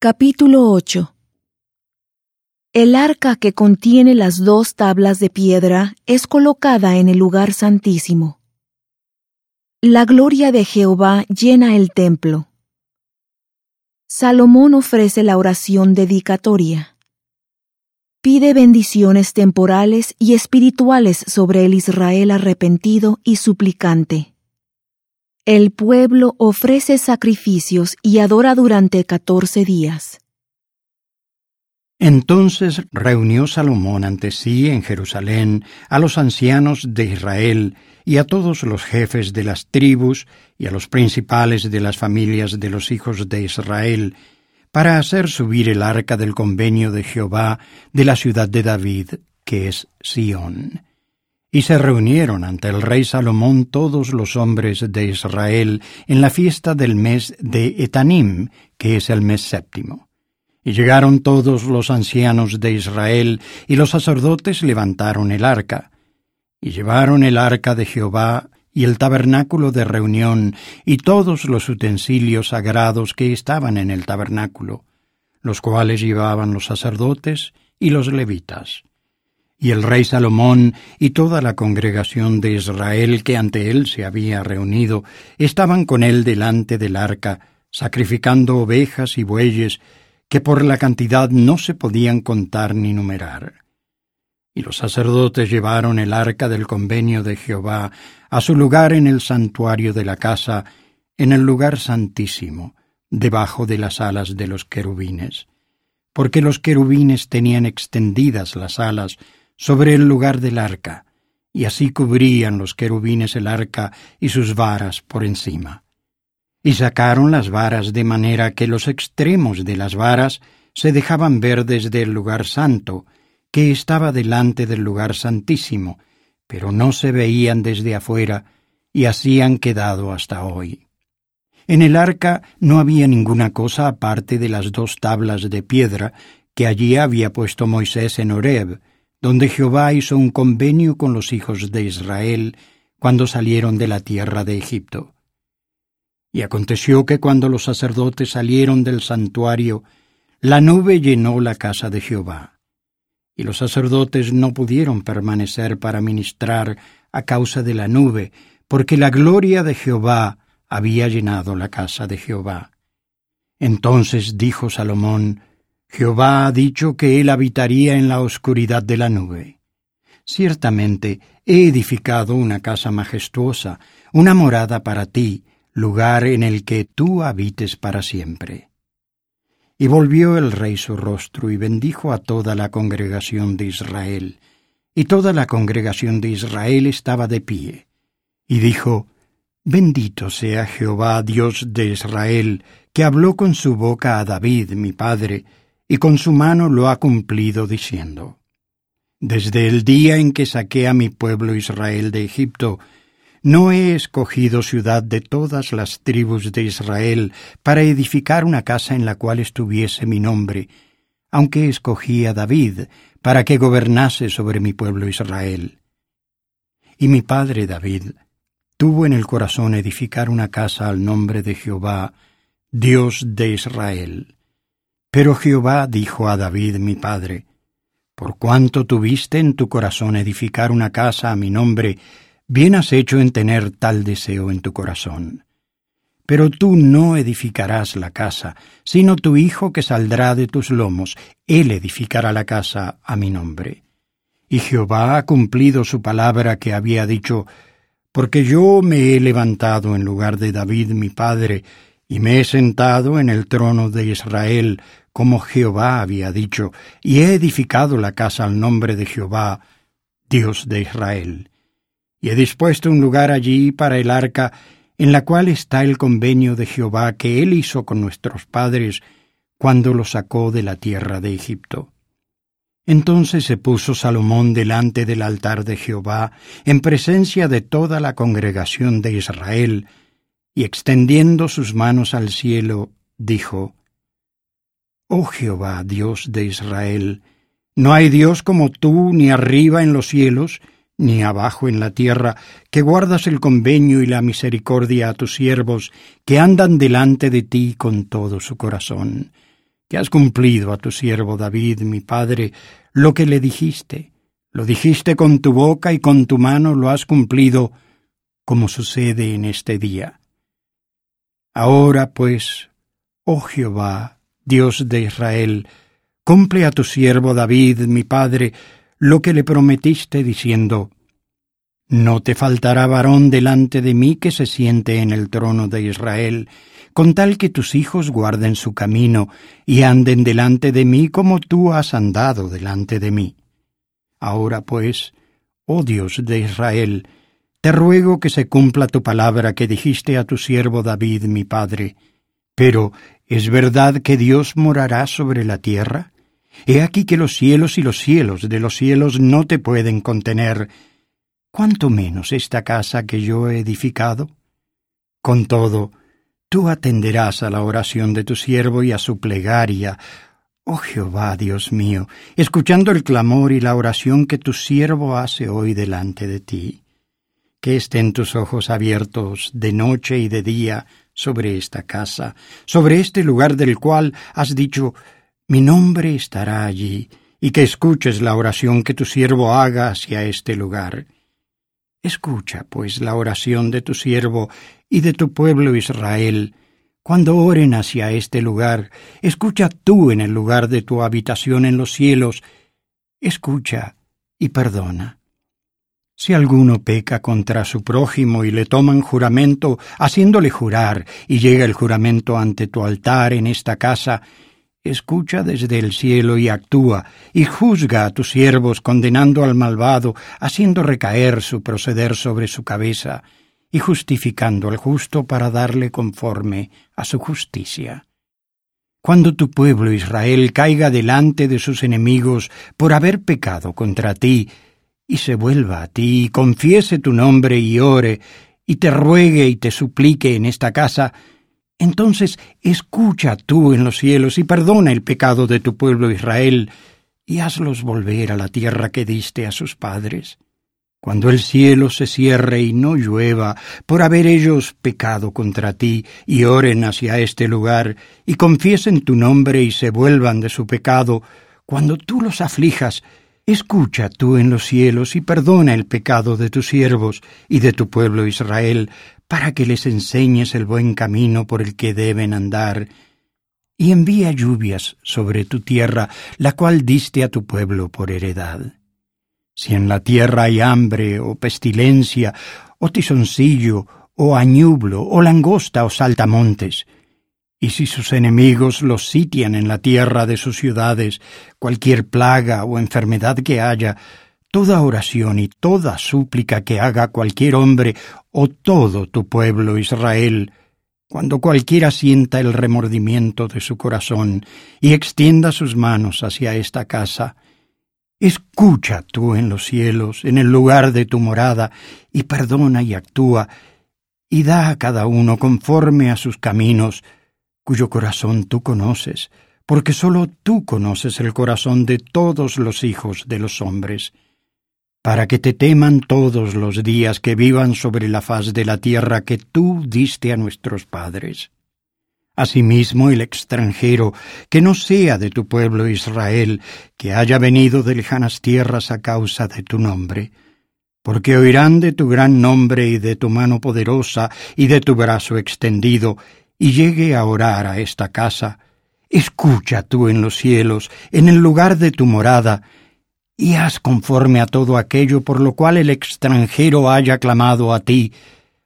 Capítulo 8 El arca que contiene las dos tablas de piedra es colocada en el lugar santísimo. La gloria de Jehová llena el templo. Salomón ofrece la oración dedicatoria. Pide bendiciones temporales y espirituales sobre el Israel arrepentido y suplicante. El pueblo ofrece sacrificios y adora durante catorce días. Entonces reunió Salomón ante sí en Jerusalén a los ancianos de Israel y a todos los jefes de las tribus y a los principales de las familias de los hijos de Israel, para hacer subir el arca del convenio de Jehová de la ciudad de David, que es Sión. Y se reunieron ante el rey Salomón todos los hombres de Israel en la fiesta del mes de Etanim, que es el mes séptimo. Y llegaron todos los ancianos de Israel, y los sacerdotes levantaron el arca, y llevaron el arca de Jehová, y el tabernáculo de reunión, y todos los utensilios sagrados que estaban en el tabernáculo, los cuales llevaban los sacerdotes y los levitas y el rey Salomón y toda la congregación de Israel que ante él se había reunido estaban con él delante del arca, sacrificando ovejas y bueyes que por la cantidad no se podían contar ni numerar. Y los sacerdotes llevaron el arca del convenio de Jehová a su lugar en el santuario de la casa, en el lugar santísimo, debajo de las alas de los querubines, porque los querubines tenían extendidas las alas sobre el lugar del arca, y así cubrían los querubines el arca y sus varas por encima. Y sacaron las varas de manera que los extremos de las varas se dejaban ver desde el lugar santo, que estaba delante del lugar santísimo, pero no se veían desde afuera, y así han quedado hasta hoy. En el arca no había ninguna cosa aparte de las dos tablas de piedra que allí había puesto Moisés en Horeb, donde Jehová hizo un convenio con los hijos de Israel cuando salieron de la tierra de Egipto. Y aconteció que cuando los sacerdotes salieron del santuario, la nube llenó la casa de Jehová. Y los sacerdotes no pudieron permanecer para ministrar a causa de la nube, porque la gloria de Jehová había llenado la casa de Jehová. Entonces dijo Salomón, Jehová ha dicho que él habitaría en la oscuridad de la nube. Ciertamente he edificado una casa majestuosa, una morada para ti, lugar en el que tú habites para siempre. Y volvió el rey su rostro y bendijo a toda la congregación de Israel, y toda la congregación de Israel estaba de pie. Y dijo, Bendito sea Jehová Dios de Israel, que habló con su boca a David mi padre, y con su mano lo ha cumplido diciendo, Desde el día en que saqué a mi pueblo Israel de Egipto, no he escogido ciudad de todas las tribus de Israel para edificar una casa en la cual estuviese mi nombre, aunque escogí a David para que gobernase sobre mi pueblo Israel. Y mi padre David tuvo en el corazón edificar una casa al nombre de Jehová, Dios de Israel. Pero Jehová dijo a David mi padre, Por cuanto tuviste en tu corazón edificar una casa a mi nombre, bien has hecho en tener tal deseo en tu corazón. Pero tú no edificarás la casa, sino tu hijo que saldrá de tus lomos, él edificará la casa a mi nombre. Y Jehová ha cumplido su palabra que había dicho, porque yo me he levantado en lugar de David mi padre, y me he sentado en el trono de Israel, como Jehová había dicho, y he edificado la casa al nombre de Jehová, Dios de Israel. Y he dispuesto un lugar allí para el arca, en la cual está el convenio de Jehová que él hizo con nuestros padres cuando lo sacó de la tierra de Egipto. Entonces se puso Salomón delante del altar de Jehová, en presencia de toda la congregación de Israel, y extendiendo sus manos al cielo, dijo, Oh Jehová, Dios de Israel, no hay Dios como tú ni arriba en los cielos, ni abajo en la tierra, que guardas el convenio y la misericordia a tus siervos, que andan delante de ti con todo su corazón, que has cumplido a tu siervo David, mi padre, lo que le dijiste. Lo dijiste con tu boca y con tu mano lo has cumplido, como sucede en este día. Ahora, pues, oh Jehová, Dios de Israel, cumple a tu siervo David, mi padre, lo que le prometiste diciendo, No te faltará varón delante de mí que se siente en el trono de Israel, con tal que tus hijos guarden su camino y anden delante de mí como tú has andado delante de mí. Ahora pues, oh Dios de Israel, te ruego que se cumpla tu palabra que dijiste a tu siervo David mi padre. Pero, ¿es verdad que Dios morará sobre la tierra? He aquí que los cielos y los cielos de los cielos no te pueden contener, cuánto menos esta casa que yo he edificado. Con todo, tú atenderás a la oración de tu siervo y a su plegaria, Oh Jehová, Dios mío, escuchando el clamor y la oración que tu siervo hace hoy delante de ti. Que estén tus ojos abiertos de noche y de día sobre esta casa, sobre este lugar del cual has dicho, mi nombre estará allí, y que escuches la oración que tu siervo haga hacia este lugar. Escucha, pues, la oración de tu siervo y de tu pueblo Israel, cuando oren hacia este lugar, escucha tú en el lugar de tu habitación en los cielos, escucha y perdona. Si alguno peca contra su prójimo y le toman juramento, haciéndole jurar, y llega el juramento ante tu altar en esta casa, escucha desde el cielo y actúa, y juzga a tus siervos condenando al malvado, haciendo recaer su proceder sobre su cabeza, y justificando al justo para darle conforme a su justicia. Cuando tu pueblo Israel caiga delante de sus enemigos por haber pecado contra ti, y se vuelva a ti, y confiese tu nombre y ore, y te ruegue y te suplique en esta casa, entonces escucha tú en los cielos y perdona el pecado de tu pueblo Israel, y hazlos volver a la tierra que diste a sus padres. Cuando el cielo se cierre y no llueva, por haber ellos pecado contra ti, y oren hacia este lugar, y confiesen tu nombre y se vuelvan de su pecado, cuando tú los aflijas, escucha tú en los cielos y perdona el pecado de tus siervos y de tu pueblo Israel, para que les enseñes el buen camino por el que deben andar, y envía lluvias sobre tu tierra, la cual diste a tu pueblo por heredad. Si en la tierra hay hambre o pestilencia, o tizoncillo, o añublo, o langosta, o saltamontes, y si sus enemigos los sitian en la tierra de sus ciudades, cualquier plaga o enfermedad que haya, toda oración y toda súplica que haga cualquier hombre o todo tu pueblo Israel, cuando cualquiera sienta el remordimiento de su corazón y extienda sus manos hacia esta casa, escucha tú en los cielos, en el lugar de tu morada, y perdona y actúa, y da a cada uno conforme a sus caminos, cuyo corazón tú conoces, porque sólo tú conoces el corazón de todos los hijos de los hombres para que te teman todos los días que vivan sobre la faz de la tierra que tú diste a nuestros padres. Asimismo el extranjero, que no sea de tu pueblo Israel, que haya venido de lejanas tierras a causa de tu nombre, porque oirán de tu gran nombre y de tu mano poderosa y de tu brazo extendido, y llegue a orar a esta casa, escucha tú en los cielos, en el lugar de tu morada, y haz conforme a todo aquello por lo cual el extranjero haya clamado a ti,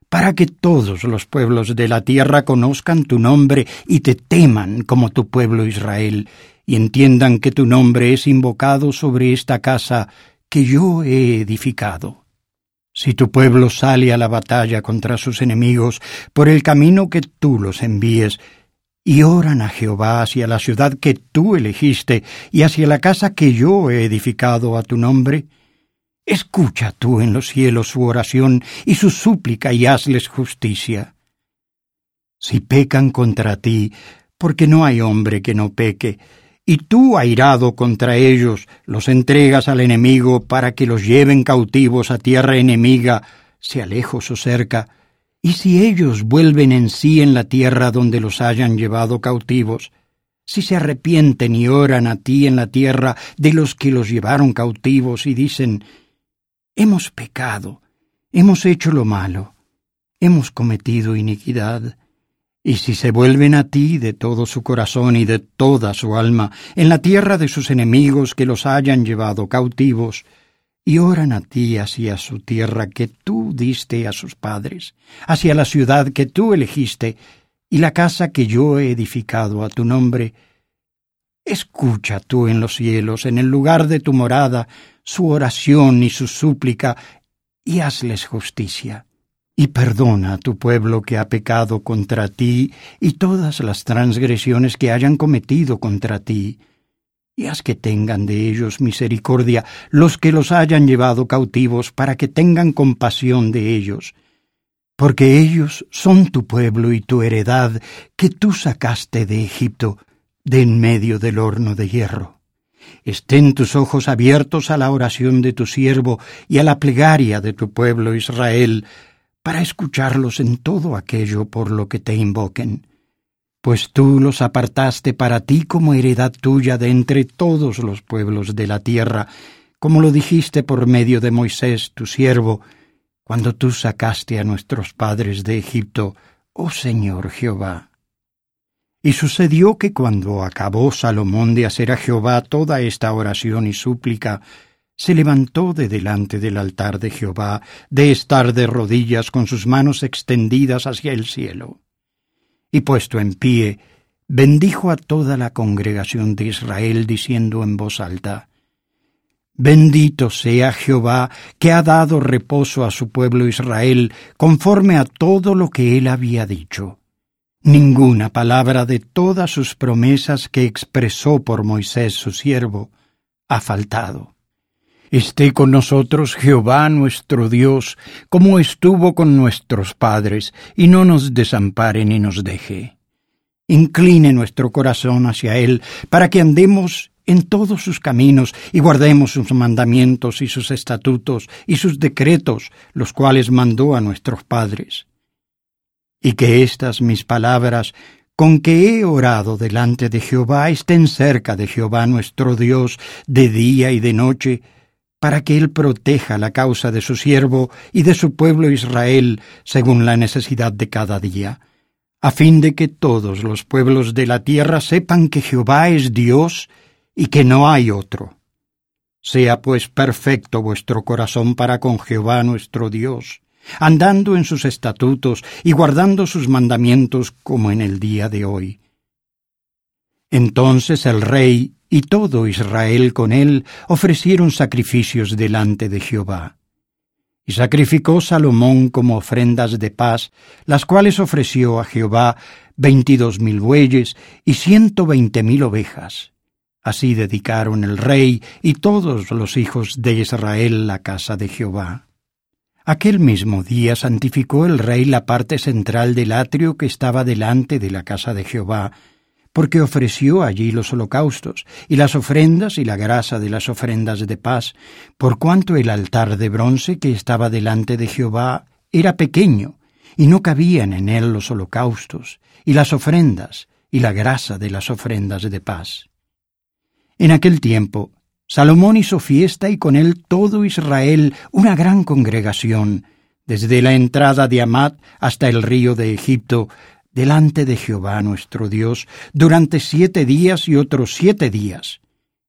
para que todos los pueblos de la tierra conozcan tu nombre y te teman como tu pueblo Israel, y entiendan que tu nombre es invocado sobre esta casa que yo he edificado. Si tu pueblo sale a la batalla contra sus enemigos por el camino que tú los envíes, y oran a Jehová hacia la ciudad que tú elegiste y hacia la casa que yo he edificado a tu nombre, escucha tú en los cielos su oración y su súplica y hazles justicia. Si pecan contra ti, porque no hay hombre que no peque, y tú, airado contra ellos, los entregas al enemigo para que los lleven cautivos a tierra enemiga, sea lejos o cerca, y si ellos vuelven en sí en la tierra donde los hayan llevado cautivos, si se arrepienten y oran a ti en la tierra de los que los llevaron cautivos y dicen, hemos pecado, hemos hecho lo malo, hemos cometido iniquidad, y si se vuelven a ti de todo su corazón y de toda su alma, en la tierra de sus enemigos que los hayan llevado cautivos, y oran a ti hacia su tierra que tú diste a sus padres, hacia la ciudad que tú elegiste, y la casa que yo he edificado a tu nombre, escucha tú en los cielos, en el lugar de tu morada, su oración y su súplica, y hazles justicia y perdona a tu pueblo que ha pecado contra ti y todas las transgresiones que hayan cometido contra ti, y haz que tengan de ellos misericordia los que los hayan llevado cautivos para que tengan compasión de ellos, porque ellos son tu pueblo y tu heredad que tú sacaste de Egipto, de en medio del horno de hierro. Estén tus ojos abiertos a la oración de tu siervo y a la plegaria de tu pueblo Israel, para escucharlos en todo aquello por lo que te invoquen, pues tú los apartaste para ti como heredad tuya de entre todos los pueblos de la tierra, como lo dijiste por medio de Moisés, tu siervo, cuando tú sacaste a nuestros padres de Egipto, oh Señor Jehová. Y sucedió que cuando acabó Salomón de hacer a Jehová toda esta oración y súplica, se levantó de delante del altar de Jehová, de estar de rodillas con sus manos extendidas hacia el cielo. Y puesto en pie, bendijo a toda la congregación de Israel, diciendo en voz alta, Bendito sea Jehová, que ha dado reposo a su pueblo Israel, conforme a todo lo que él había dicho. Ninguna palabra de todas sus promesas que expresó por Moisés su siervo ha faltado. Esté con nosotros Jehová nuestro Dios, como estuvo con nuestros padres, y no nos desampare ni nos deje. Incline nuestro corazón hacia Él, para que andemos en todos sus caminos y guardemos sus mandamientos y sus estatutos y sus decretos, los cuales mandó a nuestros padres. Y que estas mis palabras con que he orado delante de Jehová estén cerca de Jehová nuestro Dios de día y de noche, para que Él proteja la causa de su siervo y de su pueblo Israel según la necesidad de cada día, a fin de que todos los pueblos de la tierra sepan que Jehová es Dios y que no hay otro. Sea pues perfecto vuestro corazón para con Jehová nuestro Dios, andando en sus estatutos y guardando sus mandamientos como en el día de hoy. Entonces el rey y todo Israel con él ofrecieron sacrificios delante de Jehová. Y sacrificó Salomón como ofrendas de paz, las cuales ofreció a Jehová veintidós mil bueyes y ciento veinte mil ovejas. Así dedicaron el rey y todos los hijos de Israel la casa de Jehová. Aquel mismo día santificó el rey la parte central del atrio que estaba delante de la casa de Jehová, porque ofreció allí los holocaustos, y las ofrendas y la grasa de las ofrendas de paz, por cuanto el altar de bronce que estaba delante de Jehová era pequeño, y no cabían en él los holocaustos, y las ofrendas, y la grasa de las ofrendas de paz. En aquel tiempo, Salomón hizo fiesta y con él todo Israel una gran congregación, desde la entrada de Amat hasta el río de Egipto, delante de Jehová nuestro Dios durante siete días y otros siete días,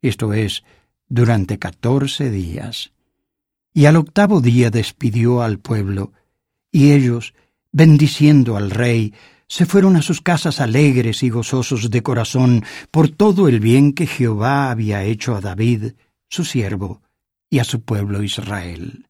esto es, durante catorce días. Y al octavo día despidió al pueblo, y ellos, bendiciendo al rey, se fueron a sus casas alegres y gozosos de corazón por todo el bien que Jehová había hecho a David, su siervo, y a su pueblo Israel.